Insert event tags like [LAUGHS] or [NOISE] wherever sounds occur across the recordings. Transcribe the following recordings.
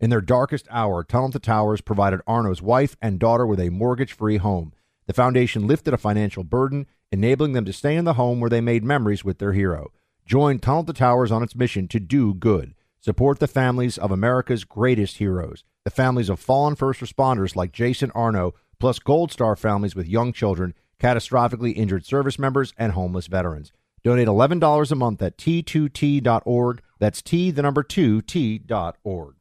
In their darkest hour, Tunnel to Towers provided Arno's wife and daughter with a mortgage free home. The foundation lifted a financial burden, enabling them to stay in the home where they made memories with their hero. Join Tunnel to Towers on its mission to do good. Support the families of America's greatest heroes, the families of fallen first responders like Jason Arno, plus Gold Star families with young children, catastrophically injured service members, and homeless veterans. Donate $11 a month at t2t.org. That's T, the number 2, t.org.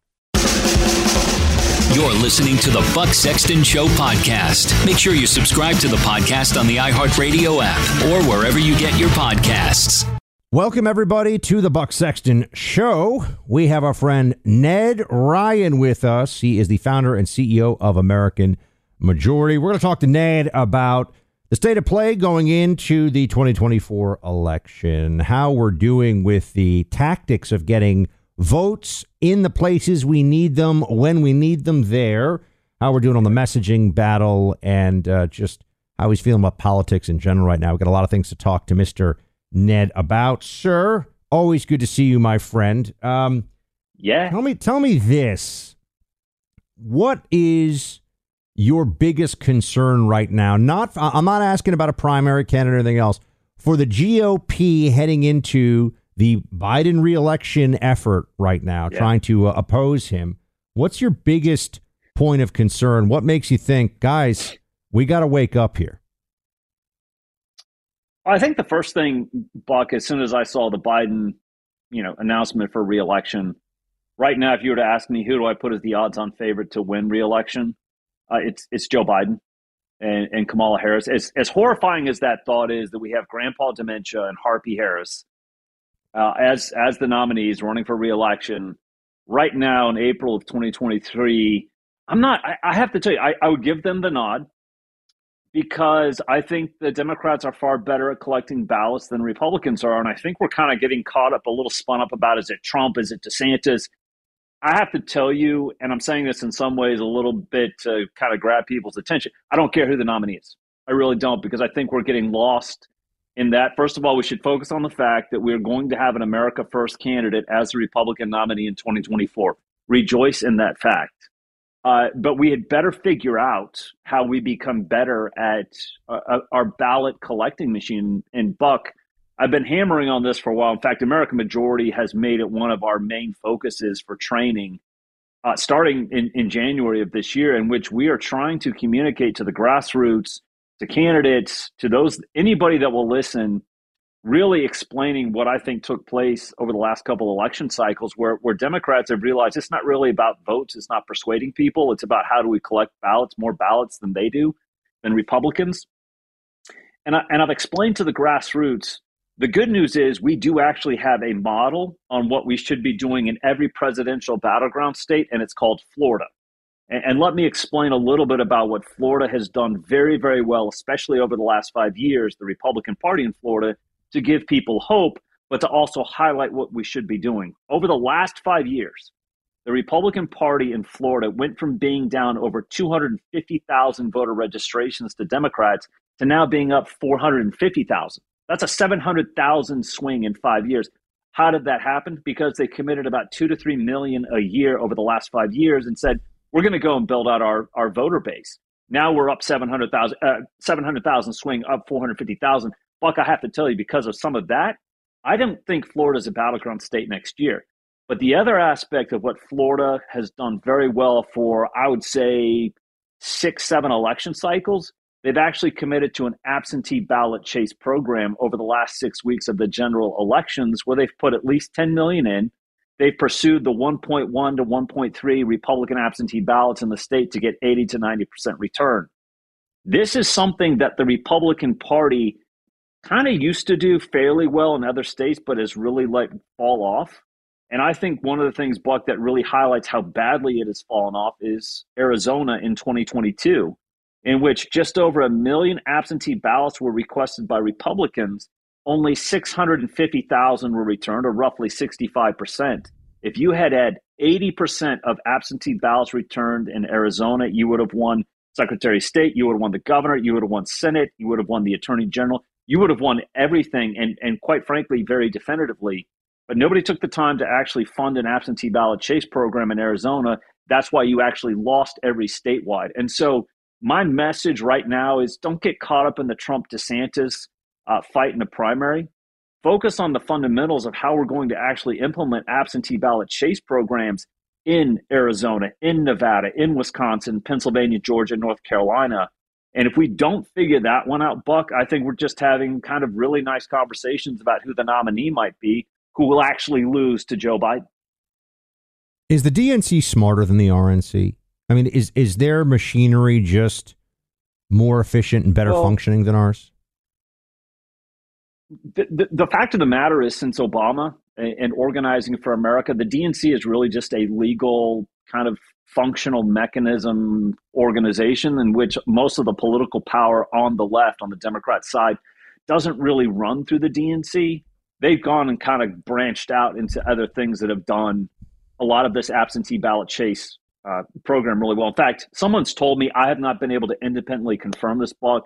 You're listening to the Buck Sexton Show podcast. Make sure you subscribe to the podcast on the iHeartRadio app or wherever you get your podcasts. Welcome, everybody, to the Buck Sexton Show. We have our friend Ned Ryun with us. He is the founder and CEO of American Majority. We're going to talk to Ned about the state of play going into the 2024 election, how we're doing with the tactics of getting votes in the places we need them when we need them there, how we're doing on the messaging battle, and uh, just how he's feeling about politics in general right now. We've got a lot of things to talk to Mr. Ned about. Sir, always good to see you, my friend. Um, yeah. Tell me, tell me this. What is your biggest concern right now? Not, I'm not asking about a primary candidate or anything else. For the GOP heading into the Biden reelection effort right now, yeah. trying to uh, oppose him. What's your biggest point of concern? What makes you think, guys, we got to wake up here? I think the first thing, Buck, as soon as I saw the Biden, you know, announcement for reelection, right now, if you were to ask me who do I put as the odds-on favorite to win reelection, uh, it's it's Joe Biden and, and Kamala Harris. As as horrifying as that thought is, that we have Grandpa dementia and Harpy Harris uh, as as the nominees running for reelection right now in April of 2023. I'm not. I, I have to tell you, I, I would give them the nod because I think the Democrats are far better at collecting ballots than Republicans are, and I think we're kind of getting caught up, a little spun up about is it Trump, is it DeSantis? I have to tell you, and I'm saying this in some ways a little bit to kind of grab people's attention. I don't care who the nominee is. I really don't because I think we're getting lost in that, first of all, we should focus on the fact that we're going to have an America First candidate as the Republican nominee in 2024. Rejoice in that fact. Uh, but we had better figure out how we become better at uh, uh, our ballot collecting machine. And Buck, I've been hammering on this for a while. In fact, American Majority has made it one of our main focuses for training uh, starting in, in January of this year, in which we are trying to communicate to the grassroots to candidates, to those anybody that will listen, really explaining what I think took place over the last couple election cycles, where where Democrats have realized it's not really about votes, it's not persuading people, it's about how do we collect ballots, more ballots than they do, than Republicans. And I, and I've explained to the grassroots. The good news is we do actually have a model on what we should be doing in every presidential battleground state, and it's called Florida. And, and let me explain a little bit about what Florida has done very, very well, especially over the last five years, the Republican Party in Florida, to give people hope, but to also highlight what we should be doing. Over the last five years, the Republican Party in Florida went from being down over 250,000 voter registrations to Democrats to now being up 450,000. That's a 700,000 swing in five years. How did that happen? Because they committed about two to three million a year over the last five years and said, we're going to go and build out our, our voter base. Now we're up 700,000, uh, 700,000 swing, up 450,000. Buck, I have to tell you, because of some of that, I don't think Florida's a battleground state next year. But the other aspect of what Florida has done very well for, I would say, six, seven election cycles, they've actually committed to an absentee ballot chase program over the last six weeks of the general elections, where they've put at least 10 million in They've pursued the 1.1 to 1.3 Republican absentee ballots in the state to get 80 to 90% return. This is something that the Republican Party kind of used to do fairly well in other states, but has really let fall off. And I think one of the things, Buck, that really highlights how badly it has fallen off is Arizona in 2022, in which just over a million absentee ballots were requested by Republicans. Only 650,000 were returned, or roughly 65%. If you had had 80% of absentee ballots returned in Arizona, you would have won Secretary of State, you would have won the governor, you would have won Senate, you would have won the Attorney General, you would have won everything, and, and quite frankly, very definitively. But nobody took the time to actually fund an absentee ballot chase program in Arizona. That's why you actually lost every statewide. And so, my message right now is don't get caught up in the Trump DeSantis uh, fight in the primary focus on the fundamentals of how we're going to actually implement absentee ballot chase programs in Arizona, in Nevada, in Wisconsin, Pennsylvania, Georgia, North Carolina. And if we don't figure that one out, Buck, I think we're just having kind of really nice conversations about who the nominee might be who will actually lose to Joe Biden. Is the DNC smarter than the RNC? I mean, is is their machinery just more efficient and better well, functioning than ours? The, the, fact of the matter is, since Obama and organizing for America, the DNC is really just a legal kind of functional mechanism organization in which most of the political power on the left, on the Democrat side, doesn't really run through the DNC. They've gone and kind of branched out into other things that have done a lot of this absentee ballot chase uh, program really well. In fact, someone's told me I have not been able to independently confirm this, Buck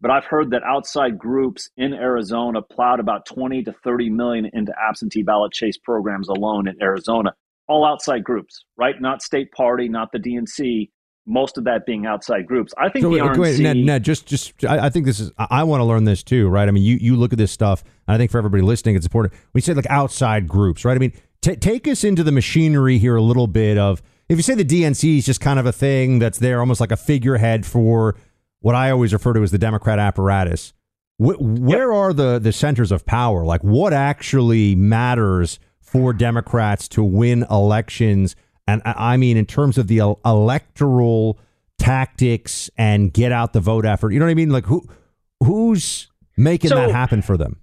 but I've heard that outside groups in Arizona plowed about 20 to 30 million into absentee ballot chase programs alone in Arizona. All outside groups, right? Not state party, not the DNC. Most of that being outside groups. I think so, the RNC. Wait, Ned, Ned, just, just, I, I, think this is. I, I want to learn this too, right? I mean, you, you look at this stuff, and I think for everybody listening, it's important. We say like outside groups, right? I mean, t- take us into the machinery here a little bit of. If you say the DNC is just kind of a thing that's there, almost like a figurehead for what I always refer to as the Democrat apparatus. Wh- where yep. are the the centers of power? Like what actually matters for Democrats to win elections? And I mean, in terms of the electoral tactics and get out the vote effort. You know what I mean? Like who who's making so, that happen for them?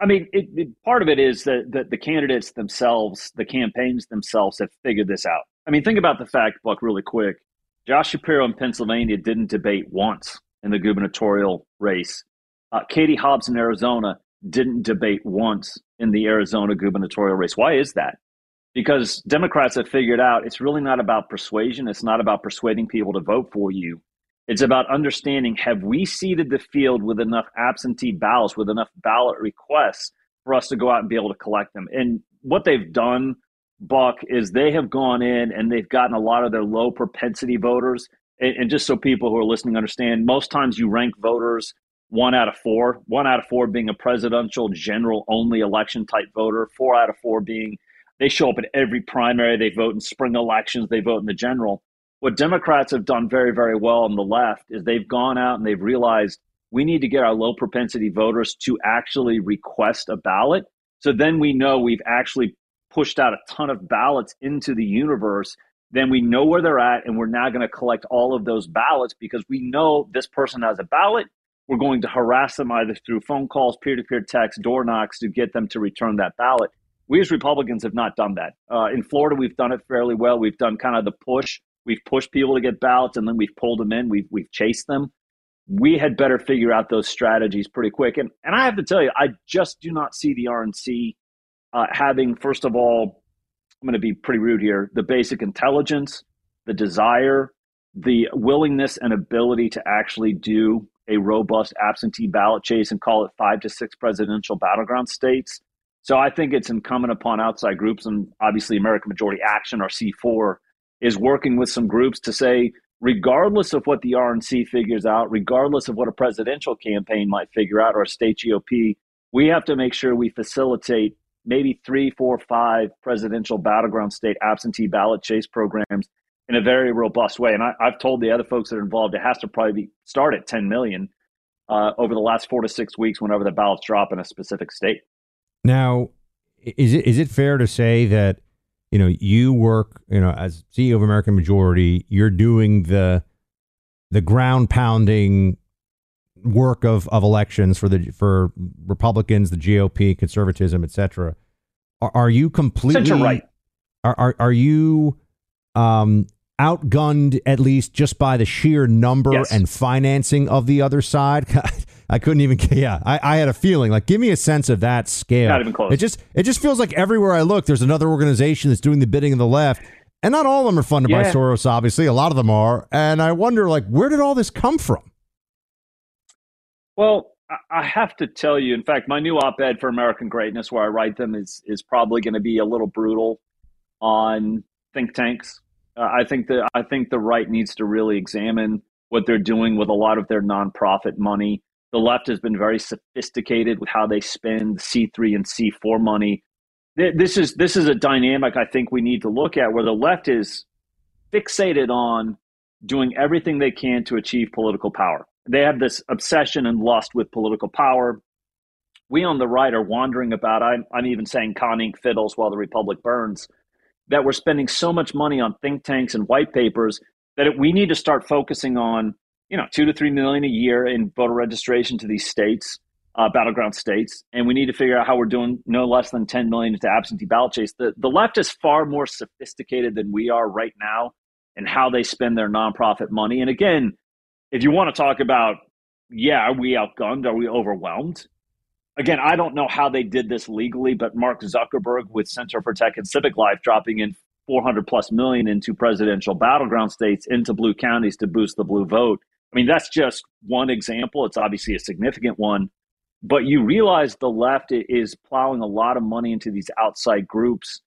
I mean, it, it, part of it is that the, the candidates themselves, the campaigns themselves, have figured this out. I mean, think about the fact, Buck, really quick. Josh Shapiro in Pennsylvania didn't debate once in the gubernatorial race. Uh, Katie Hobbs in Arizona didn't debate once in the Arizona gubernatorial race. Why is that? Because Democrats have figured out it's really not about persuasion. It's not about persuading people to vote for you. It's about understanding have we seeded the field with enough absentee ballots, with enough ballot requests for us to go out and be able to collect them? And what they've done Buck is they have gone in and they've gotten a lot of their low propensity voters. And, and, just so people who are listening understand, most times you rank voters one out of four, one out of four being a presidential general only election type voter, four out of four being they show up at every primary, they vote in spring elections, they vote in the general. What Democrats have done very, very well on the left is they've gone out and they've realized we need to get our low propensity voters to actually request a ballot. So then we know we've actually pushed out a ton of ballots into the universe, then we know where they're at, and we're now going to collect all of those ballots because we know this person has a ballot. We're going to harass them either through phone calls, peer to peer texts, door knocks to get them to return that ballot. We as Republicans have not done that. Uh, in Florida, we've done it fairly well. We've done kind of the push. We've pushed people to get ballots and then we've pulled them in. We've, we've chased them. We had better figure out those strategies pretty quick. And, and I have to tell you, I just do not see the RNC uh, having, first of all, I'm going to be pretty rude here, the basic intelligence, the desire, the willingness and ability to actually do a robust absentee ballot chase and call it five to six presidential battleground states. So I think it's incumbent upon outside groups, and obviously American Majority Action, or C4, is working with some groups to say, regardless of what the RNC figures out, regardless of what a presidential campaign might figure out or a state GOP, we have to make sure we facilitate maybe three, four, five presidential battleground state absentee ballot chase programs in a very robust way. And I, have told the other folks that are involved, it has to probably be, start at 10 million uh, over the last four to six weeks whenever the ballots drop in a specific state. Now, is it is it fair to say that you know you work you know as CEO of American Majority, you're doing the the ground pounding work of, of elections for the for Republicans, the GOP, conservatism, etc. are, are you completely Center right. Are, are are you um outgunned at least just by the sheer number Yes. and financing of the other side? [LAUGHS] I couldn't even. Yeah, I, I had a feeling like give me a sense of that scale. Not even close. It just it just feels like everywhere I look, there's another organization that's doing the bidding of the left, and not all of them are funded by Soros. Obviously, a lot of them are, and I wonder like where did all this come from? Well, I- have to tell you, in fact, my new op-ed for American Greatness, where I write them, is is probably going to be a little brutal on think tanks. Uh, I think that I think the right needs to really examine what they're doing with a lot of their nonprofit money. The left has been very sophisticated with how they spend C three and C four money. Th- This is this is a dynamic I think we need to look at, where the left is fixated on doing everything they can to achieve political power. They have this obsession and lust with political power. We on the right are wandering about. I'm, I'm even saying Con Inc. fiddles while the republic burns. That we're spending so much money on think tanks and white papers that we need to start focusing on, you know, two to three million a year in voter registration to these states, uh, battleground states, and we need to figure out how we're doing no less than 10 million into absentee ballot chase. The the left is far more sophisticated than we are right now and how they spend their nonprofit money. And again, if you want to talk about, yeah, are we outgunned? Are we overwhelmed? Again, I don't know how they did this legally, but Mark Zuckerberg with Center for Tech and Civic Life dropping in 400 plus million into presidential battleground states, into blue counties to boost the blue vote. I mean, that's just one example. It's obviously a significant one. But you realize the left is plowing a lot of money into these outside groups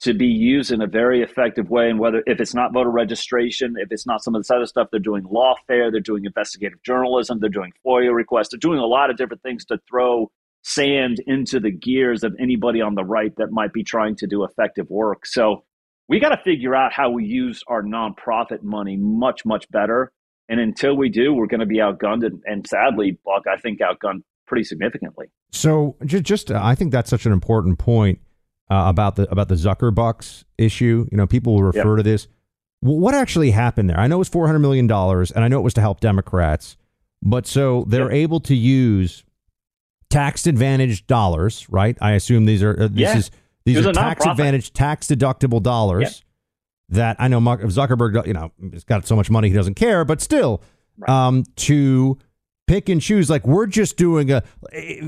to be used in a very effective way. And whether if it's not voter registration, if it's not some of this other stuff, they're doing lawfare, they're doing investigative journalism, they're doing FOIA requests, they're doing a lot of different things to throw sand into the gears of anybody on the right that might be trying to do effective work. So we got to figure out how we use our nonprofit money much, much better. And until we do, we're going to be outgunned. And, and sadly, Buck, I think outgunned pretty significantly. So just, just uh, I think that's such an important point uh, about the about the Zuckerbucks issue. You know, people will refer Yep. to this. W- What actually happened there? I know it was four hundred million dollars, and I know it was to help Democrats, but so they're Yep. able to use tax advantaged dollars, right? I assume these are uh, this Yeah. is these are tax nonprofit. advantaged, tax deductible dollars. Yep. That I know Mark Zuckerberg, you know, has got so much money he doesn't care, but still, Right. um, to pick and choose. Like we're just doing a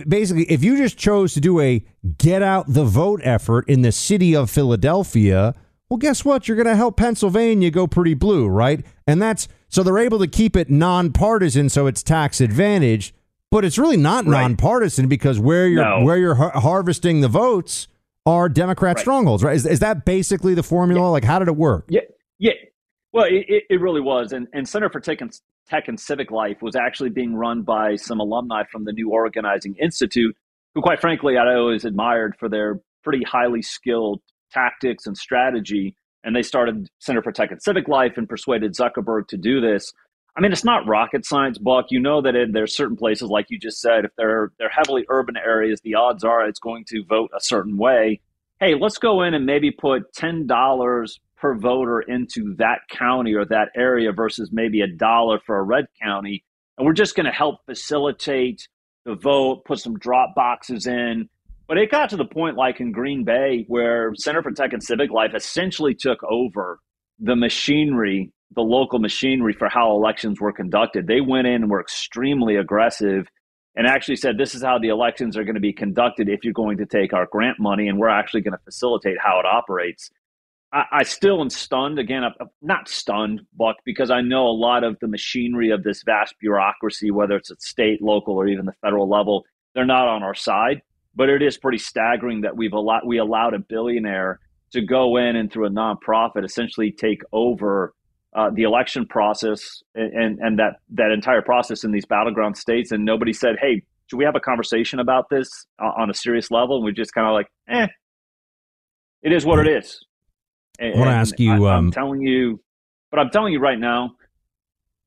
basically, if you just chose to do a get out the vote effort in the city of Philadelphia, well, guess what? You're going to help Pennsylvania go pretty blue, right? And that's so they're able to keep it nonpartisan, so it's tax advantage. But it's really not Right. nonpartisan because where you're No. where you're har- harvesting the votes are Democrat Right. strongholds, right? Is, is that basically the formula? Like, how did it work? Yeah, yeah. Well, it, it- really was, and and Center for Tech and, Tech and Civic Life was actually being run by some alumni from the New Organizing Institute, who, quite frankly, I always admired for their pretty highly skilled tactics and strategy. And they started Center for Tech and Civic Life and persuaded Zuckerberg to do this. I mean, it's not rocket science, Buck. You know that in, there's certain places, like you just said, if they're they're heavily urban areas, the odds are it's going to vote a certain way. Hey, let's go in and maybe put ten dollars per voter into that county or that area versus maybe a dollar for a red county, and we're just going to help facilitate the vote, put some drop boxes in. But it got to the point, like in Green Bay, where Center for Tech and Civic Life essentially took over the machinery, the local machinery for how elections were conducted. They went in and were extremely aggressive and actually said, this is how the elections are going to be conducted if you're going to take our grant money, and we're actually going to facilitate how it operates. I, still am stunned. Again, I'm not stunned, Buck, because I know a lot of the machinery of this vast bureaucracy, whether it's at state, local, or even the federal level, they're not on our side. But it is pretty staggering that we've allowed we allowed a billionaire to go in and through a nonprofit essentially take over uh, the election process and, and and that that entire process in these battleground states. And nobody said, "Hey, should we have a conversation about this uh, on a serious level?" And we just kind of like, "Eh, it is what it is." And, I wanna ask you, I, um, I'm telling you, but I'm telling you right now.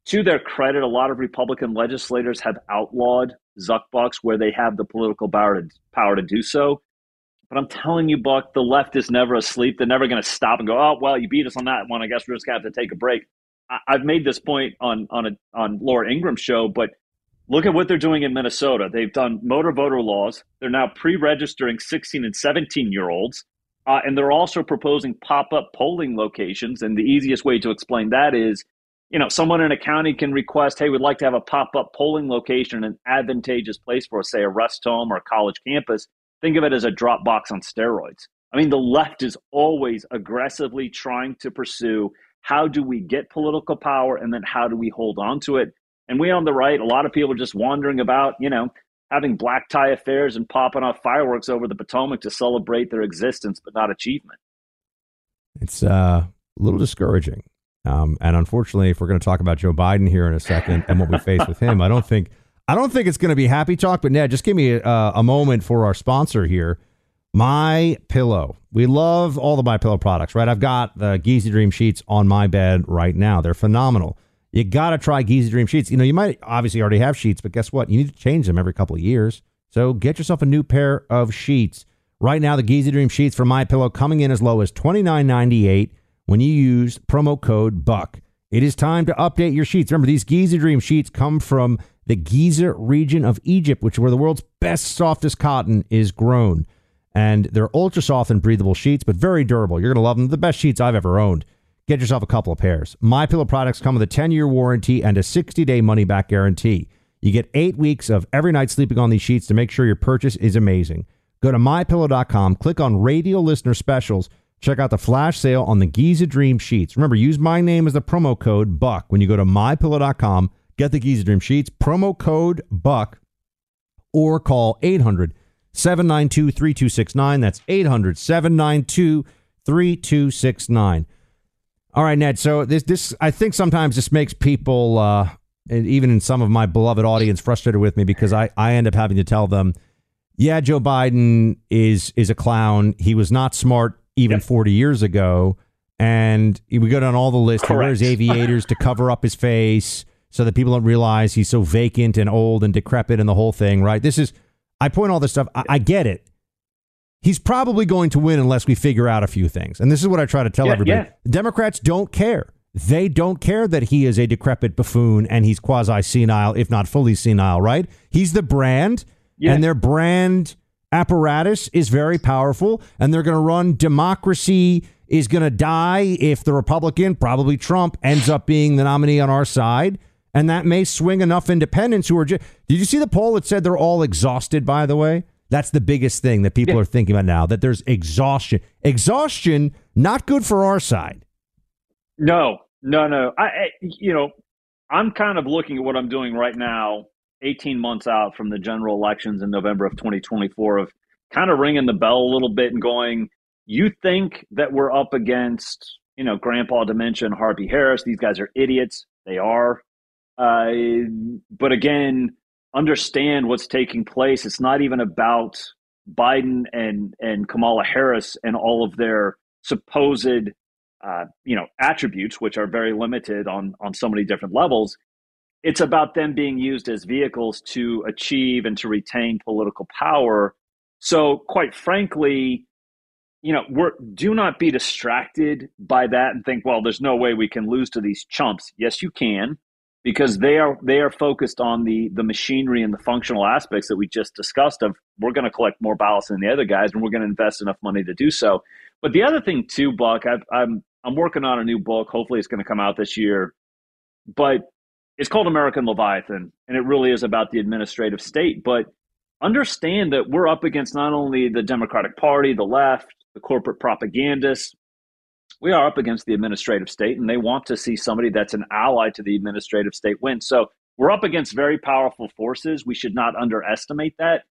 To their credit, a lot of Republican legislators have outlawed Zuckbucks where they have the political power to, power to do so. But I'm telling you, Buck, the left is never asleep. They're never going to stop and go, "Oh, well, you beat us on that one. I guess we're just going to have to take a break." I, I've made this point on on a on Laura Ingraham's show, but Look at what they're doing in Minnesota. They've done motor voter laws. They're now pre registering 16 and 17 year olds. Uh, and they're also proposing pop up polling locations. And the easiest way to explain that is you know, someone in a county can request, hey, we'd like to have a pop up polling location, in an advantageous place for, say, a rest home or a college campus. Think of it as a drop box on steroids. I mean, the left is always aggressively trying to pursue how do we get political power and then how do we hold on to it. And we on the right, a lot of people are just wondering about, you know, having black tie affairs and popping off fireworks over the Potomac to celebrate their existence, but not achievement. It's uh, a little discouraging. Um, and unfortunately, if we're going to talk about Joe Biden here in a second and what we face with him, I don't think I don't think it's going to be happy talk. But Ned, just give me a, a moment for our sponsor here, My Pillow. We love all the My Pillow products, right? I've got the Giza Dream sheets on my bed right now. They're phenomenal. You got to try Giza Dream sheets. You know, you might obviously already have sheets, but guess what? You need to change them every couple of years. So get yourself a new pair of sheets. Right now, the Giza Dream sheets from My Pillow coming in as low as twenty nine ninety eight when you use promo code BUCK. It is time to update your sheets. Remember, these Giza Dream sheets come from the Giza region of Egypt, which is where the world's best, softest cotton is grown. And they're ultra soft and breathable sheets, but very durable. You're going to love them. The best sheets I've ever owned. Get yourself a couple of pairs. My Pillow products come with a 10 year warranty and a 60 day money back guarantee. You get eight weeks of every night sleeping on these sheets to make sure your purchase is amazing. Go to mypillow.com, click on radio listener specials Check out the flash sale on the Giza Dream sheets. Remember, use my name as the promo code BUCK when you go to mypillow.com. Get the Giza Dream sheets, promo code BUCK, or call 800 792 3269. That's 800 792 3269. All right, Ned. So this, this, I think sometimes this makes people, uh, even in some of my beloved audience, frustrated with me because I, I end up having to tell them, yeah, Joe Biden is is a clown. He was not smart even yep. 40 years ago. And we go down all the list. Correct. He wears aviators to cover up his face so that people don't realize he's so vacant and old and decrepit and the whole thing, right? This is, I point all this stuff. I, I get it. He's probably going to win unless we figure out a few things. And this is what I try to tell yeah, everybody. Yeah. Democrats don't care. They don't care that he is a decrepit buffoon and he's quasi senile, if not fully senile, right? He's the brand, yeah. and their brand apparatus is very powerful, and they're going to run democracy is going to die if the Republican, probably Trump, ends up being the nominee on our side. And that may swing enough independents who are just. Did you see the poll that said they're all exhausted, by the way? That's the biggest thing that people yeah. are thinking about now that there's exhaustion. Exhaustion, not good for our side. No, no, no. I, I you know, I'm kind of looking at what I'm doing right now 18 months out from the general elections in November of 2024 of kind of ringing the bell a little bit and going, you think that we're up against, you know, Grandpa Dementia and Harvey Harris. These guys are idiots. They are. Uh, but again, understand what's taking place. It's not even about Biden and, and Kamala Harris and all of their supposed, uh, you know, attributes, which are very limited on, on so many different levels it's about them being used as vehicles to achieve and to retain political power. So, quite frankly, you know, we're, do not be distracted by that and think, well, there's no way we can lose to these chumps. Yes, you can, because they are they are focused on the the machinery and the functional aspects that we just discussed. Of we're going to collect more ballots than the other guys, and we're going to invest enough money to do so. But the other thing too, Buck, I've, I'm I'm working on a new book. Hopefully, it's going to come out this year. But it's called American Leviathan, and it really is about the administrative state. But understand that we're up against not only the Democratic Party, the left, the corporate propagandists, we are up against the administrative state, and they want to see somebody that's an ally to the administrative state win. So we're up against very powerful forces. We should not underestimate that.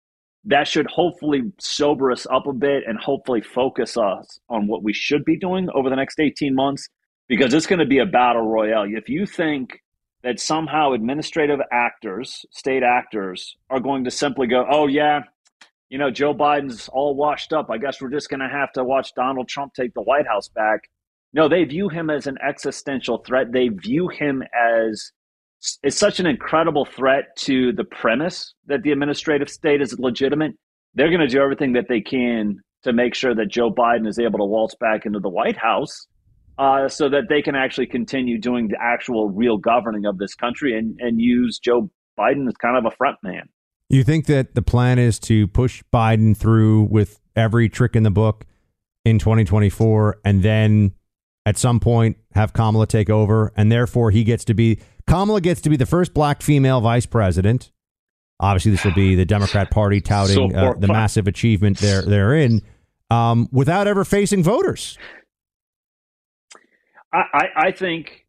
That should hopefully sober us up a bit and hopefully focus us on what we should be doing over the next 18 months because it's going to be a battle royale. If you think that somehow administrative actors, state actors, are going to simply go, oh, yeah, you know, Joe Biden's all washed up. I guess we're just going to have to watch Donald Trump take the White House back. No, they view him as an existential threat. They view him as it's such an incredible threat to the premise that the administrative state is legitimate. They're going to do everything that they can to make sure that Joe Biden is able to waltz back into the White House uh, so that they can actually continue doing the actual real governing of this country and, and use Joe Biden as kind of a front man. You think that the plan is to push Biden through with every trick in the book in 2024 and then at some point have Kamala take over and therefore he gets to be Kamala gets to be the first black female vice president. Obviously, this will be the Democrat Party touting so uh, the massive achievement they're they're in um, without ever facing voters. I, I, I think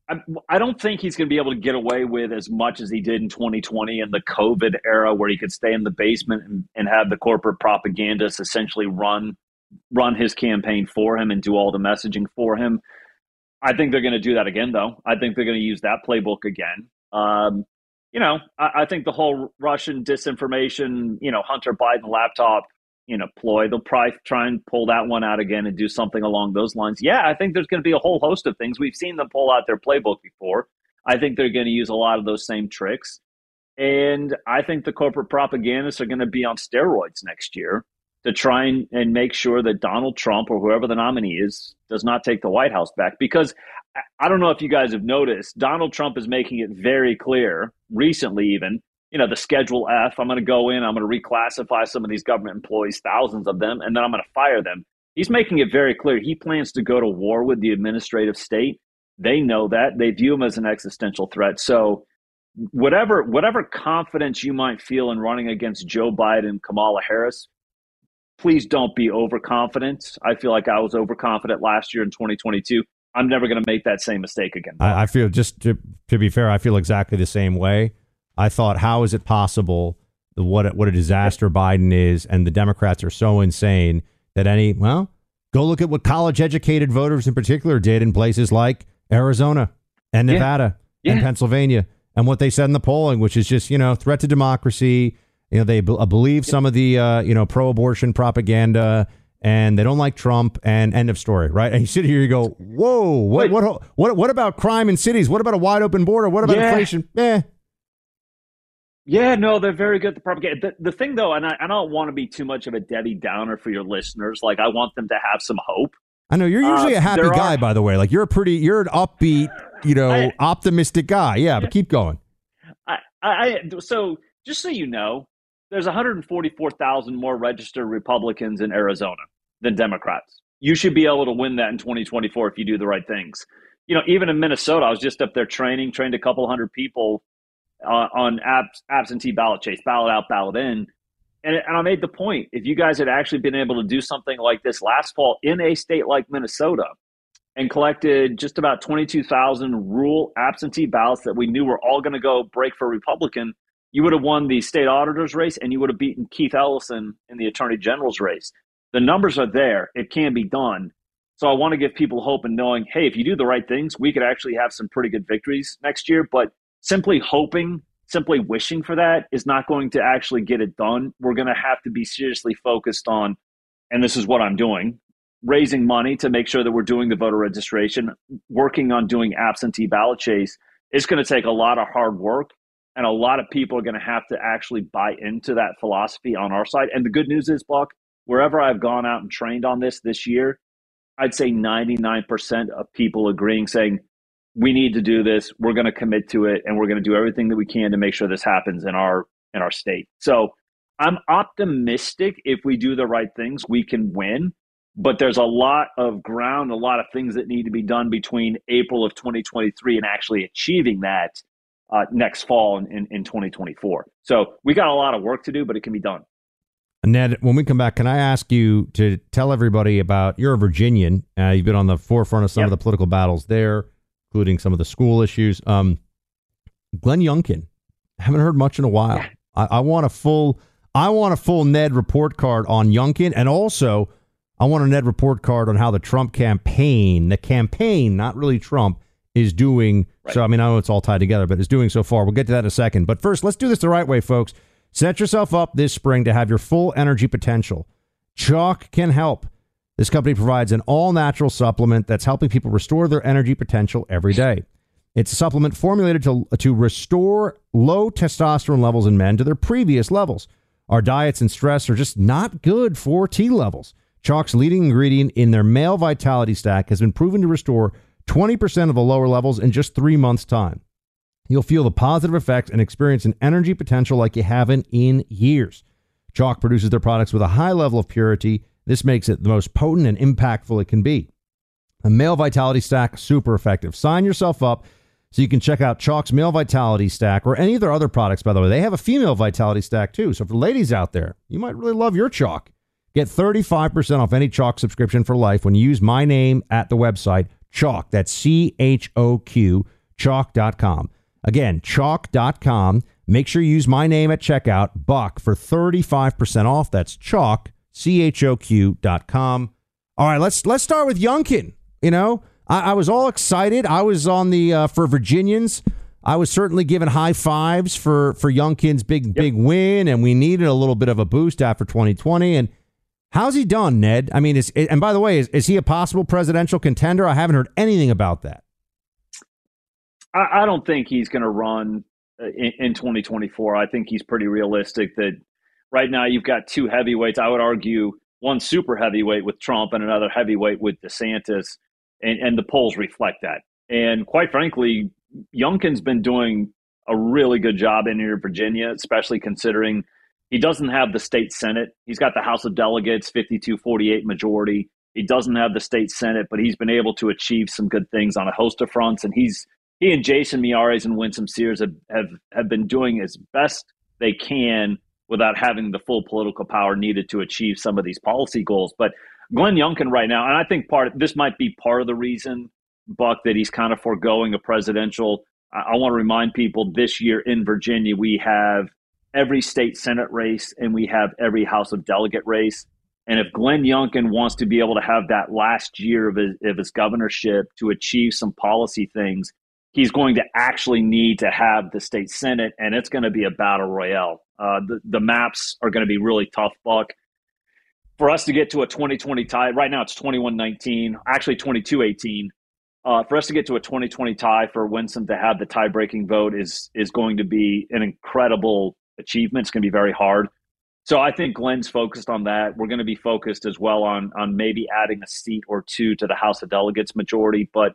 I don't think he's going to be able to get away with as much as he did in 2020 in the COVID era, where he could stay in the basement and, and have the corporate propagandists essentially run run his campaign for him and do all the messaging for him. I think they're going to do that again, though. I think they're going to use that playbook again. Um, you know, I, I, think the whole Russian disinformation, you know, Hunter Biden laptop, you know, ploy, they'll probably try and pull that one out again and do something along those lines. Yeah, I think there's going to be a whole host of things. We've seen them pull out their playbook before. I think they're going to use a lot of those same tricks. And I think the corporate propagandists are going to be on steroids next year to try and, and make sure that Donald Trump or whoever the nominee is does not take the White House back. Because I don't know if you guys have noticed, Donald Trump is making it very clear, recently even, you know, the Schedule F, I'm going to go in, I'm going to reclassify some of these government employees, thousands of them, and then I'm going to fire them. He's making it very clear he plans to go to war with the administrative state. They know that. They view him as an existential threat. So, whatever whatever confidence you might feel in running against Joe Biden, Kamala Harris, please don't be overconfident. I feel like I was overconfident last year in 2022. I'm never going to make that same mistake again. I, I, feel just to, to be fair, I feel exactly the same way. I thought, how is it possible what a, what a disaster Biden is, and the Democrats are so insane that any well, go look at what college educated voters in particular did in places like Arizona and Nevada yeah. Yeah. and Pennsylvania, and what they said in the polling, which is just you know threat to democracy you know, they b- uh, believe some of the uh, you know pro-abortion propaganda, and they don't like Trump. And end of story, right? And you sit here, you go, "Whoa, what, what, what, what about crime in cities? What about a wide open border? What about yeah. inflation?" Eh. Yeah, no, they're very good at the propaganda. The, the thing, though, and I, I don't want to be too much of a Debbie Downer for your listeners. Like, I want them to have some hope. I know you're usually uh, a happy guy, are, by the way. Like, you're a pretty, you're an upbeat, you know, I, optimistic guy. Yeah, but keep going. I, I, so just so you know, there's 144,000 more registered Republicans in Arizona than Democrats. You should be able to win that in 2024 if you do the right things. You know, even in Minnesota, I was just up there training, trained a couple hundred people uh, on abs- absentee ballot chase, ballot out, ballot in. And, and I made the point if you guys had actually been able to do something like this last fall in a state like Minnesota and collected just about 22,000 rural absentee ballots that we knew were all going to go break for Republican, you would have won the state auditor's race and you would have beaten Keith Ellison in the attorney general's race. The numbers are there. It can be done. So I want to give people hope and knowing, hey, if you do the right things, we could actually have some pretty good victories next year. But simply hoping, simply wishing for that is not going to actually get it done. We're going to have to be seriously focused on, and this is what I'm doing, raising money to make sure that we're doing the voter registration, working on doing absentee ballot chase. It's going to take a lot of hard work and a lot of people are going to have to actually buy into that philosophy on our side. And the good news is, Buck, wherever I've gone out and trained on this this year, I'd say 99% of people agreeing, saying, we need to do this. We're going to commit to it, and we're going to do everything that we can to make sure this happens in our in our state. So I'm optimistic if we do the right things, we can win. But there's a lot of ground, a lot of things that need to be done between April of 2023 and actually achieving that uh, next fall in, in, in 2024. So we got a lot of work to do, but it can be done. Ned, when we come back, can I ask you to tell everybody about you're a Virginian. Uh, you've been on the forefront of some yep. of the political battles there, including some of the school issues. Um, Glenn Youngkin, haven't heard much in a while. Yeah. I, I, want a full, I want a full Ned report card on Youngkin, and also I want a Ned report card on how the Trump campaign, the campaign, not really Trump, is doing. Right. So, I mean, I know it's all tied together, but is doing so far. We'll get to that in a second. But first, let's do this the right way, folks. Set yourself up this spring to have your full energy potential. Choq can help. This company provides an all natural supplement that's helping people restore their energy potential every day. It's a supplement formulated to, to restore low testosterone levels in men to their previous levels. Our diets and stress are just not good for T levels. Choq's leading ingredient in their male vitality stack has been proven to restore 20% of the lower levels in just three months' time. You'll feel the positive effects and experience an energy potential like you haven't in years. Choq produces their products with a high level of purity. This makes it the most potent and impactful it can be. A male vitality stack, super effective. Sign yourself up so you can check out Choq's male vitality stack or any of their other products, by the way. They have a female vitality stack too. So for ladies out there, you might really love your Choq. Get 35% off any Choq subscription for life when you use my name at the website, Choq. That's C H O Q, choq.com. Again, choq.com. Make sure you use my name at checkout, Buck, for 35% off. That's Choq, C H O Q dot com. All right, let's let's start with Youngkin. You know, I, I was all excited. I was on the uh, for Virginians. I was certainly given high fives for for Youngkin's big yep. big win, and we needed a little bit of a boost after 2020. And how's he done, Ned? I mean, is and by the way, is, is he a possible presidential contender? I haven't heard anything about that. I, I don't think he's going to run uh, in, in 2024. I think he's pretty realistic that right now you've got two heavyweights. I would argue one super heavyweight with Trump and another heavyweight with DeSantis, and, and the polls reflect that. And quite frankly, Youngkin's been doing a really good job in here, Virginia, especially considering he doesn't have the state Senate. He's got the House of Delegates, 52 48 majority. He doesn't have the state Senate, but he's been able to achieve some good things on a host of fronts. And he's he and Jason Miyares and Winsome Sears have, have, have been doing as best they can without having the full political power needed to achieve some of these policy goals. But Glenn Youngkin right now, and I think part this might be part of the reason, Buck, that he's kind of foregoing a presidential. I, I want to remind people this year in Virginia we have every state senate race and we have every House of Delegate race. And if Glenn Youngkin wants to be able to have that last year of his, of his governorship to achieve some policy things, he's going to actually need to have the state senate, and it's going to be a battle royale. Uh, the, the maps are going to be really tough, Buck. For us to get to a 2020 tie, right now it's 21 19, actually 22 18. Uh, for us to get to a 2020 tie for Winsome to have the tie breaking vote is is going to be an incredible achievement. It's going to be very hard. So I think Glenn's focused on that. We're going to be focused as well on on maybe adding a seat or two to the House of Delegates majority. But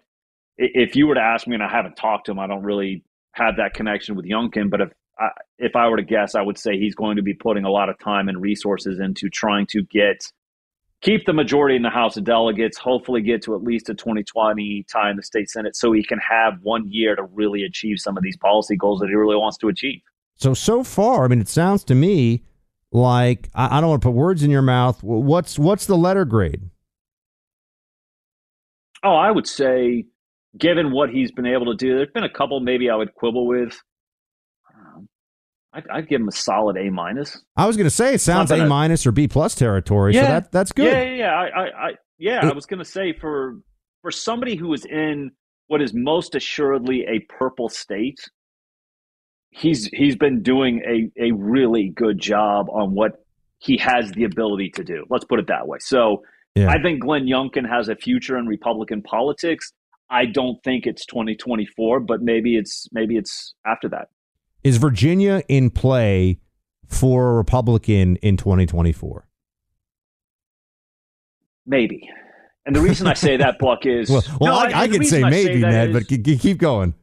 if you were to ask me, and I haven't talked to him, I don't really have that connection with Youngkin. But if I, if I were to guess, I would say he's going to be putting a lot of time and resources into trying to get keep the majority in the House of Delegates, hopefully get to at least a 2020 tie in the state Senate so he can have one year to really achieve some of these policy goals that he really wants to achieve. So, so far, I mean, it sounds to me like I, I don't want to put words in your mouth. What's what's the letter grade? Oh, I would say given what he's been able to do, there's been a couple maybe I would quibble with. Um, I'd, I'd, give him a solid A minus. I was going to say it sounds A minus or B plus territory, yeah, so that that's good. Yeah, yeah, yeah. I, I, I yeah, it, I was going to say for for somebody who is in what is most assuredly a purple state, he's he's been doing a a really good job on what he has the ability to do. Let's put it that way. So. Yeah. I think Glenn Youngkin has a future in Republican politics. I don't think it's 2024, but maybe it's maybe it's after that. Is Virginia in play for a Republican in 2024? Maybe. And the reason I say that, [LAUGHS] Buck, is well, well no, I, I, I could say maybe, say Ned, is, but keep going.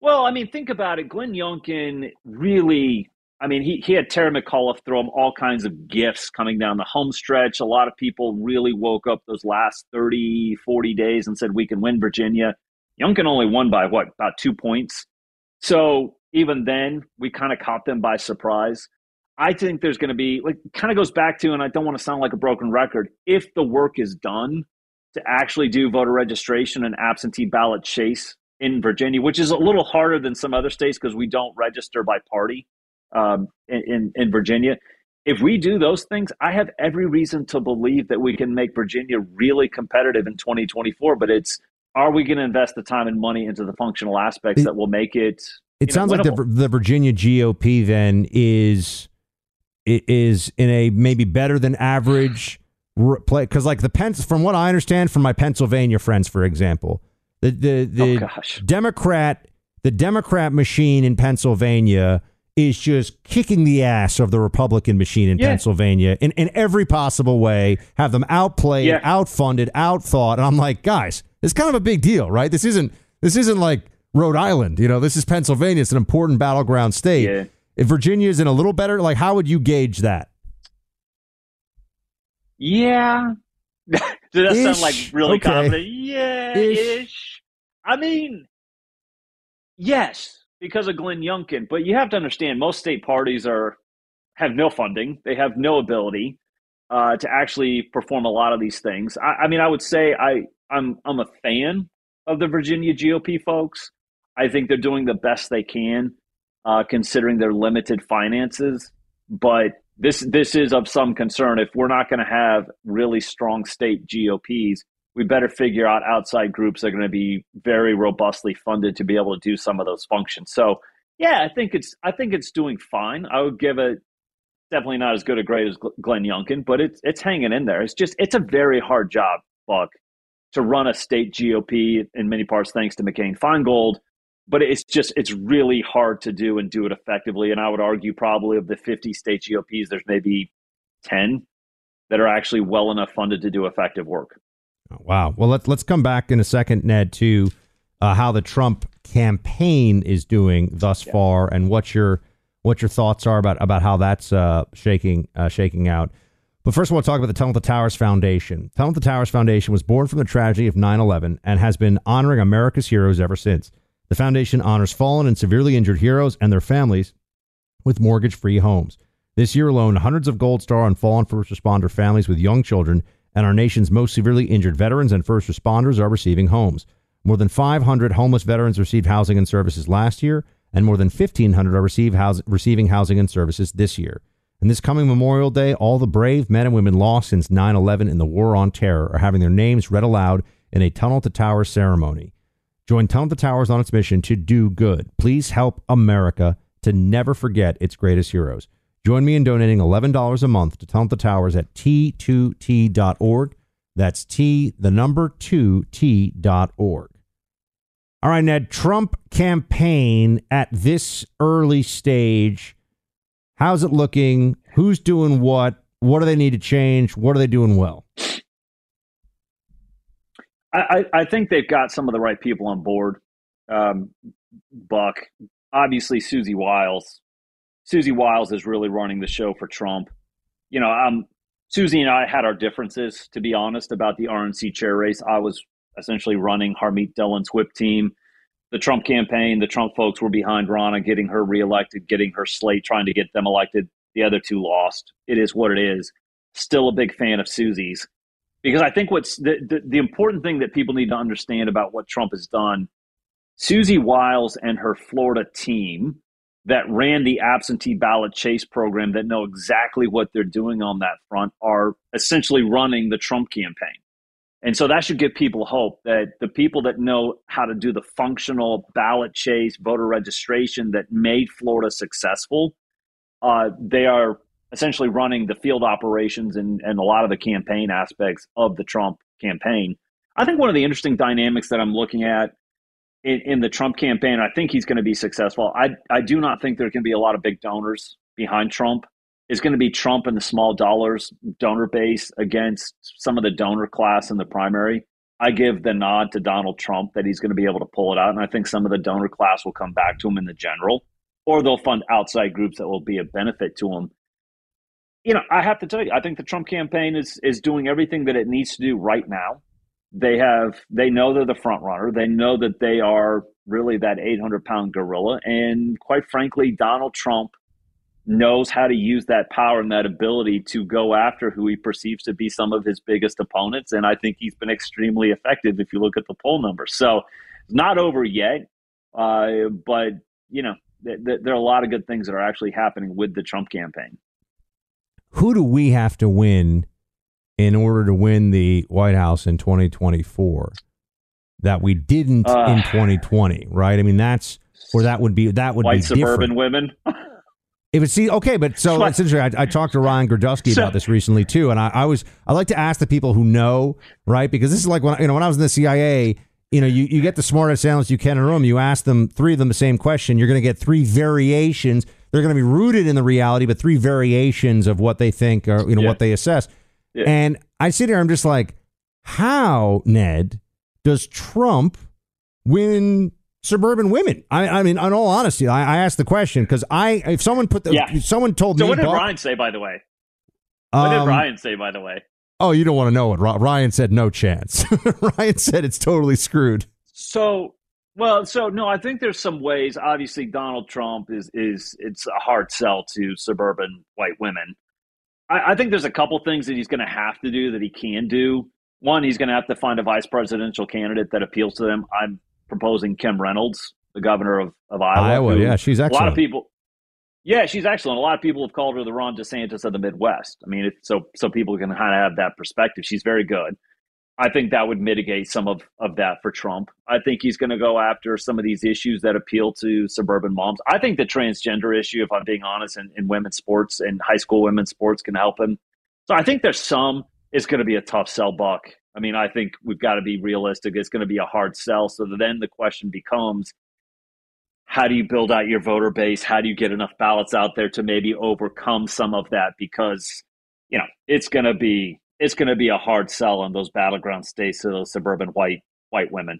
Well, I mean, think about it. Glenn Youngkin really I mean, he, he had Terry McAuliffe throw him all kinds of gifts coming down the home stretch. A lot of people really woke up those last 30, 40 days and said, we can win Virginia. Youngkin only won by what, about two points? So even then, we kind of caught them by surprise. I think there's going to be, like, kind of goes back to, and I don't want to sound like a broken record, if the work is done to actually do voter registration and absentee ballot chase in Virginia, which is a little harder than some other states because we don't register by party um, in, in Virginia. If we do those things, I have every reason to believe that we can make Virginia really competitive in 2024. But it's are we going to invest the time and money into the functional aspects that will make it? It sounds know, like the, the Virginia GOP then is is in a maybe better than average play because like the Pence from what I understand from my Pennsylvania friends, for example, the the the oh, Democrat the Democrat machine in Pennsylvania is just kicking the ass of the Republican machine in yeah. Pennsylvania in, in every possible way, have them outplayed, yeah. outfunded, outthought. And I'm like, guys, it's kind of a big deal, right? This isn't this isn't like Rhode Island. You know, this is Pennsylvania. It's an important battleground state. Yeah. If Virginia is in a little better, like how would you gauge that? Yeah. [LAUGHS] Does that Ish. sound like really Okay. confident? Yeah, Ish. ish. I mean, yes, because of Glenn Youngkin. But you have to understand, most state parties are have no funding. They have no ability uh, to actually perform a lot of these things. I, I mean, I would say I I'm I'm a fan of the Virginia GOP folks. I think they're doing the best they can, uh, considering their limited finances. But this this is of some concern. If we're not going to have really strong state GOPs, we better figure out outside groups that are going to be very robustly funded to be able to do some of those functions. So, yeah, I think it's I think it's doing fine. I would give it definitely not as good a grade as Glenn Youngkin, but it's it's hanging in there. It's just it's a very hard job, Buck, to run a state GOP in many parts, thanks to McCain Feingold. But it's just it's really hard to do and do it effectively. And I would argue probably of the 50 state GOPs, there's maybe 10 that are actually well enough funded to do effective work. Wow. Well, let's let's come back in a second, Ned, to uh, how the Trump campaign is doing thus Yeah. far, and what your what your thoughts are about about how that's uh, shaking uh, shaking out. But first, I want to talk about the Tunnel to Towers Foundation. Tunnel to Towers Foundation was born from the tragedy of 9/11 and has been honoring America's heroes ever since. The foundation honors fallen and severely injured heroes and their families with mortgage-free homes. This year alone, hundreds of Gold Star and fallen first responder families with young children and our nation's most severely injured veterans and first responders are receiving homes. More than 500 homeless veterans received housing and services last year, and more than 1,500 are receive house, receiving housing and services this year. And this coming Memorial Day, all the brave men and women lost since 9 11 in the War on Terror are having their names read aloud in a Tunnel to Towers ceremony. Join Tunnel to Towers on its mission to do good. Please help America to never forget its greatest heroes. Join me in donating $11 a month to Tunnel the Towers at t2t.org. That's T, the number 2t.org. All right, Ned, Trump campaign at this early stage. How's it looking? Who's doing what? What do they need to change? What are they doing well? I I think they've got some of the right people on board. Um, Buck, obviously Susie Wiles. Susie Wiles is really running the show for Trump. You know, um, Susie and I had our differences, to be honest, about the RNC chair race. I was essentially running Harmeet Dillon's whip team. The Trump campaign, the Trump folks were behind Ronna, getting her reelected, getting her slate, trying to get them elected. The other two lost. It is what it is. Still a big fan of Susie's because I think what's the, the, the important thing that people need to understand about what Trump has done, Susie Wiles and her Florida team that ran the absentee ballot chase program that know exactly what they're doing on that front are essentially running the Trump campaign. And so that should give people hope that the people that know how to do the functional ballot chase, voter registration that made Florida successful, uh, they are essentially running the field operations and, and a lot of the campaign aspects of the Trump campaign. I think one of the interesting dynamics that I'm looking at in, in the Trump campaign, I think he's going to be successful. I, I do not think there can be a lot of big donors behind Trump. It's going to be Trump and the small dollars donor base against some of the donor class in the primary. I give the nod to Donald Trump that he's going to be able to pull it out. And I think some of the donor class will come back to him in the general, or they'll fund outside groups that will be a benefit to him you know, I have to tell you, I think the Trump campaign is is doing everything that it needs to do right now. They have they know they're the front runner. They know that they are really that 800 pound gorilla. And quite frankly, Donald Trump knows how to use that power and that ability to go after who he perceives to be some of his biggest opponents. And I think he's been extremely effective if you look at the poll numbers. So it's not over yet, uh, but you know, th- th- there are a lot of good things that are actually happening with the Trump campaign. Who do we have to win in order to win the White House in 2024 that we didn't Uh, in 2020, right? I mean, that's where that would be. That would White be suburban different. women. If it's see, okay, but so it's interesting. I, I talked to Ryan Girdusky So- about this recently too, and I, I was I like to ask the people who know, right? Because this is like when you know when I was in the CIA. You know, you, you get the smartest analysts you can in a room. You ask them three of them the same question. You're going to get three variations. They're going to be rooted in the reality, but three variations of what they think or you know Yeah. what they assess. Yeah. And I sit here, I'm just like, how Ned does Trump win suburban women. I, I mean, in all honesty, I, I asked the question because I, if someone put the, Yeah. someone told So me, what did Buck- Ryan say, by the way? What did um, Ryan say, by the way? Oh, you don't want to know what Ryan said. No chance. [LAUGHS] Ryan said it's totally screwed. So, well, so no, I think there's some ways. Obviously, Donald Trump is is it's a hard sell to suburban white women. I, I think there's a couple things that he's going to have to do that he can do. One, he's going to have to find a vice presidential candidate that appeals to them. I'm proposing Kim Reynolds, the governor of, of Iowa. Iowa, who yeah, she's excellent. A lot of people. Yeah, she's excellent. A lot of people have called her the Ron DeSantis of the Midwest. I mean, it, so so people can kind of have that perspective. She's very good. I think that would mitigate some of, of that for Trump. I think he's going to go after some of these issues that appeal to suburban moms. I think the transgender issue, if I'm being honest, in, in women's sports and high school women's sports can help him. So I think there's some. It's going to be a tough sell, Buck. I mean, I think we've got to be realistic. It's going to be a hard sell. So then the question becomes how do you build out your voter base? How do you get enough ballots out there to maybe overcome some of that? Because you know it's going to be it's going to be a hard sell on those battleground states to those suburban white white women.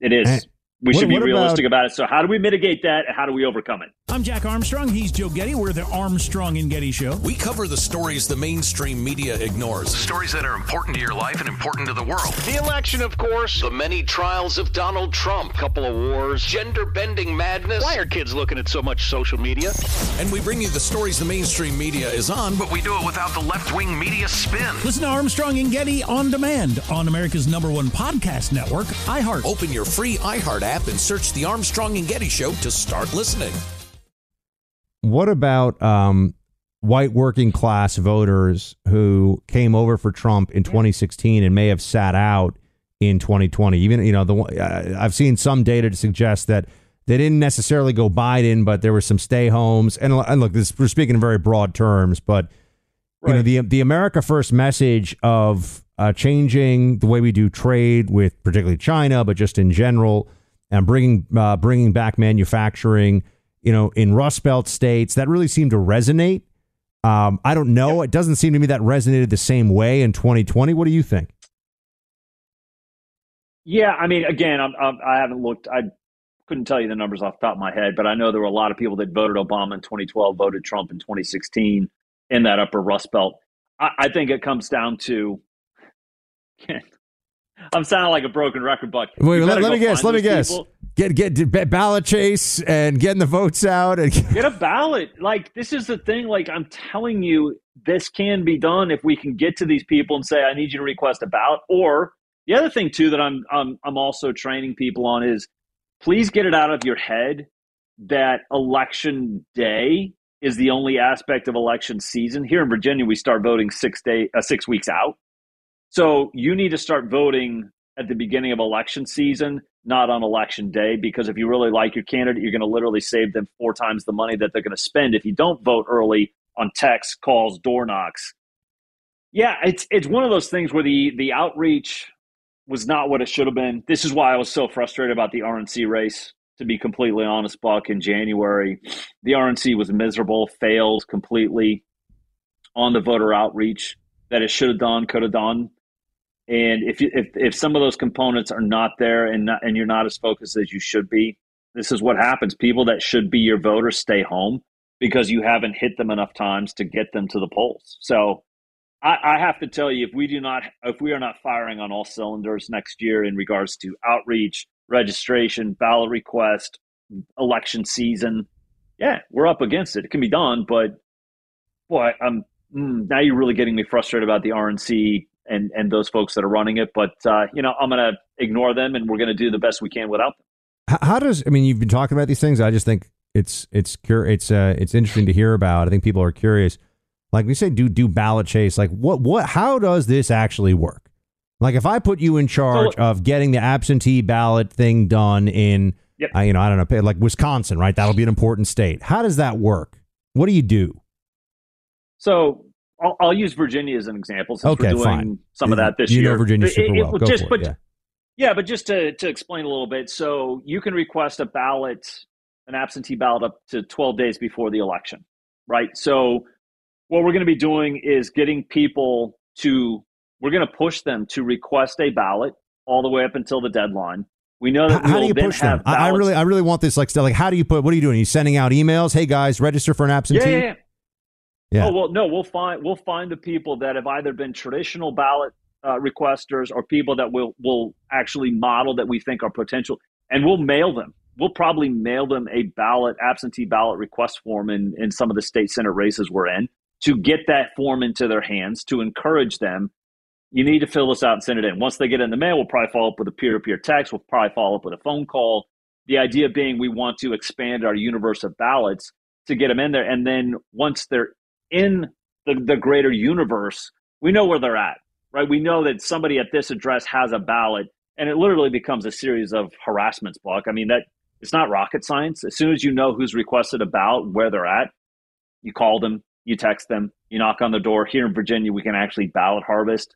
It is. And we what- should be realistic about it. So how do we mitigate that? How do we overcome it? I'm Jack Armstrong. He's Joe Getty. We're the Armstrong and Getty Show. We cover the stories the mainstream media ignores. Stories that are important to your life and important to the world. The election, of course. The many trials of Donald Trump. Couple of wars. Gender bending madness. Why are kids looking at so much social media? And we bring you the stories the mainstream media is on, but But we do it without the left wing media spin. Listen to Armstrong and Getty on demand on America's number one podcast network, iHeart. open your free iHeart app and search the Armstrong and Getty Show to start listening. What about um, white working class voters who came over for Trump in 2016 and may have sat out in 2020? Even you know the uh, I've seen some data to suggest that they didn't necessarily go Biden, but there were some stay homes. And, and look, this we're speaking in very broad terms, but you know the the America First message of uh, changing the way we do trade with particularly China, but just in general, and bringing uh, bringing back manufacturing, you know, in Rust Belt states that really seemed to resonate. Um, I don't know. It doesn't seem to me that resonated the same way in 2020. What do you think? Yeah, I mean, again, I'm, I'm, I haven't looked. I couldn't tell you the numbers off the top of my head, but I know there were a lot of people that voted Obama in 2012, voted Trump in 2016 in that upper Rust Belt. I, I think it comes down to. [LAUGHS] I'm sounding like a broken record, but Wait, let, let me guess. Let me guess. people. Get get ba- ballot chase and getting the votes out. And Get a ballot. Like this is the thing. Like I'm telling you, this can be done if we can get to these people and say, "I need you to request a ballot." Or the other thing too that I'm I'm I'm also training people on is, please get it out of your head that election day is the only aspect of election season. Here in Virginia, we start voting six day uh, six weeks out. So you need to start voting at the beginning of election season, not on election day, because if you really like your candidate, you're going to literally save them four times the money that they're going to spend if you don't vote early on texts, calls, door knocks. Yeah, it's it's one of those things where the the outreach was not what it should have been. This is why I was so frustrated about the RNC race. To be completely honest, Buck, in January, the RNC was miserable, failed completely on the voter outreach that it should have done, could have done. And if you, if if some of those components are not there and not, and you're not as focused as you should be, this is what happens. People that should be your voters stay home because you haven't hit them enough times to get them to the polls. So I, I have to tell you, if we do not, if we are not firing on all cylinders next year in regards to outreach, registration, ballot request, election season, yeah, we're up against it. It can be done, but boy, I'm mm, now you're really getting me frustrated about the RNC and and those folks that are running it. But uh, you know, I'm going to ignore them, and we're going to do the best we can without them. How, does I mean you've been talking about these things? I just think it's it's cur- it's uh, it's interesting to hear about. I think people are curious. Like we say, do do ballot chase. Like what what? How does this actually work? Like if I put you in charge So- of getting the absentee ballot thing done in, Yep. uh, you know, I don't know, like Wisconsin, right? That'll be an important state. How does that work? What do you do? So I'll, I'll use Virginia as an example since Okay, we're doing fine. some of that this you year. know Virginia super it- well. it- Go just for it. Yeah. Yeah, but just to, to explain a little bit, so you can request a ballot, an absentee ballot up to 12 days before the election, right? So what we're going to be doing is getting people to, we're going to push them to request a ballot all the way up until the deadline. We know that How, how we do you push them? have I, I really, I really want this. Like, stuff. Like, how do you put? What are you doing? Are you sending out emails? Hey guys, register for an absentee. Yeah, yeah, yeah. Yeah. Oh well, no, we'll find we'll find the people that have either been traditional ballot uh, requesters or people that will will actually model that we think are potential, and we'll mail them. We'll probably mail them a ballot absentee ballot request form in in some of the state senate races we're in to get that form into their hands to encourage them. You need to fill this out and send it in. Once they get in the mail, we'll probably follow up with a peer to peer text. We'll probably follow up with a phone call. The idea being we want to expand our universe of ballots to get them in there, and then once they're in the, the greater universe, we know where they're at, right? We know that somebody at this address has a ballot, and it literally becomes a series of harassments. Buck. I mean that it's not rocket science. As soon as you know who's requested a ballot, where they're at, you call them, you text them, you knock on the door. Here in Virginia, we can actually ballot harvest.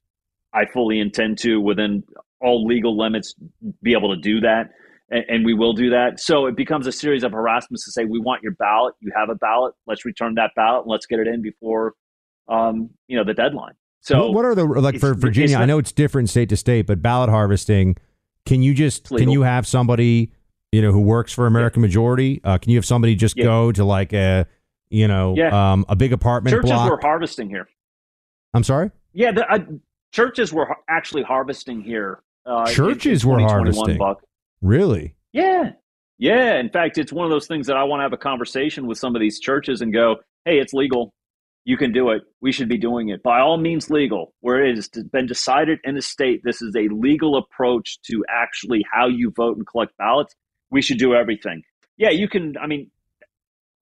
I fully intend to, within all legal limits, be able to do that. And, and we will do that. So it becomes a series of harassments to say, we want your ballot. You have a ballot. Let's return that ballot and let's get it in before, um, you know, the deadline. So what, are the like for Virginia? I know it's different state to state, but ballot harvesting. Can you just can you have somebody you know who works for American Majority? Uh, can you have somebody just Yeah. go to like a you know Yeah. um, a big apartment churches block? were harvesting here. I'm sorry. Yeah, the, uh, churches were actually harvesting here. Uh, Churches in were harvesting. Buck. Really? Yeah. Yeah. In fact, it's one of those things that I want to have a conversation with some of these churches and go, hey, it's legal. You can do it. We should be doing it. By all means, legal. Where it has been decided in the state, this is a legal approach to actually how you vote and collect ballots. We should do everything. Yeah, you can. I mean,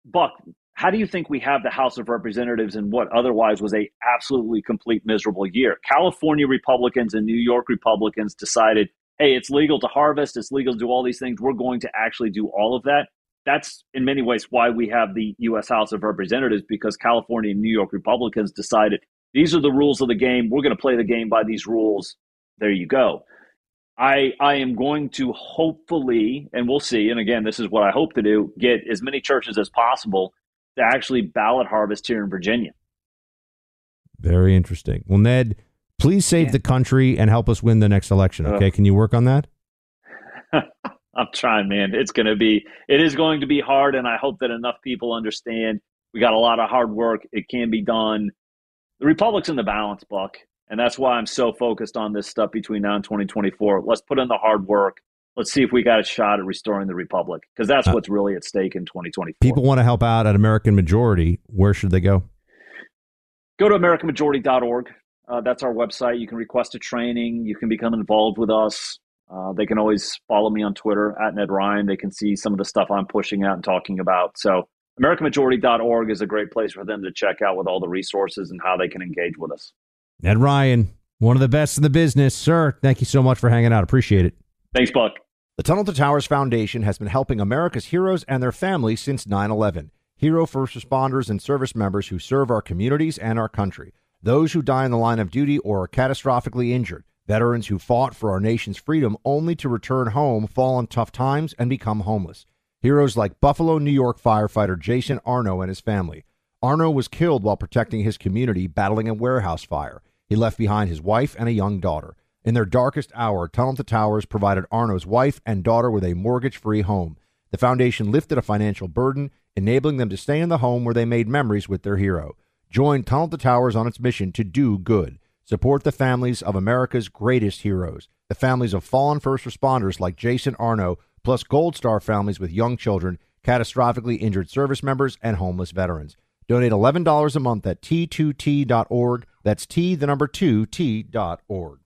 Buck, how do you think we have the House of Representatives in what otherwise was a absolutely complete miserable year? California Republicans and New York Republicans decided, hey, it's legal to harvest, it's legal to do all these things. We're going to actually do all of that. That's in many ways why we have the U.S. House of Representatives because California and New York Republicans decided these are the rules of the game. We're going to play the game by these rules. There you go. I I am going to hopefully, and we'll see. And again, this is what I hope to do: get as many churches as possible to actually ballot harvest here in Virginia. Very interesting. Well, Ned, please save Yeah. the country and help us win the next election. Okay, can you work on that? [LAUGHS] I'm trying, man. It's going to be, it is going to be hard, and I hope that enough people understand. We got a lot of hard work. It can be done. The Republic's in the balance, Buck, and that's why I'm so focused on this stuff between now and 2024. Let's put in the hard work. Let's see if we got a shot at restoring the Republic, because that's Uh, what's really at stake in 2024. People want to help out at American Majority. Where should they go? go to americanmajority.org. Uh, that's our website. You can request a training. You can become involved with us. Uh, they can always follow me on Twitter at Ned Ryun. They can see some of the stuff I'm pushing out and talking about. So, AmericanMajority.org is a great place for them to check out with all the resources and how they can engage with us. Ned Ryun, one of the best in the business, sir. Thank you so much for hanging out. Appreciate it. Thanks, Buck. The Tunnel to Towers Foundation has been helping America's heroes and their families since 9 11. Hero first responders and service members who serve our communities and our country. Those who die in the line of duty or are catastrophically injured. Veterans who fought for our nation's freedom only to return home, fall on tough times, and become homeless. Heroes like Buffalo, New York firefighter Jason Arno and his family. Arno was killed while protecting his community battling a warehouse fire. He left behind his wife and a young daughter. In their darkest hour, Tunnel to Towers provided Arno's wife and daughter with a mortgage free home. The foundation lifted a financial burden, enabling them to stay in the home where they made memories with their hero. Join Tunnel to Towers on its mission to do good. Support the families of America's greatest heroes, the families of fallen first responders like Jason Arno, plus Gold Star families with young children, catastrophically injured service members, and homeless veterans. Donate $11 a month at t2t.org. That's T, the number 2, T.org.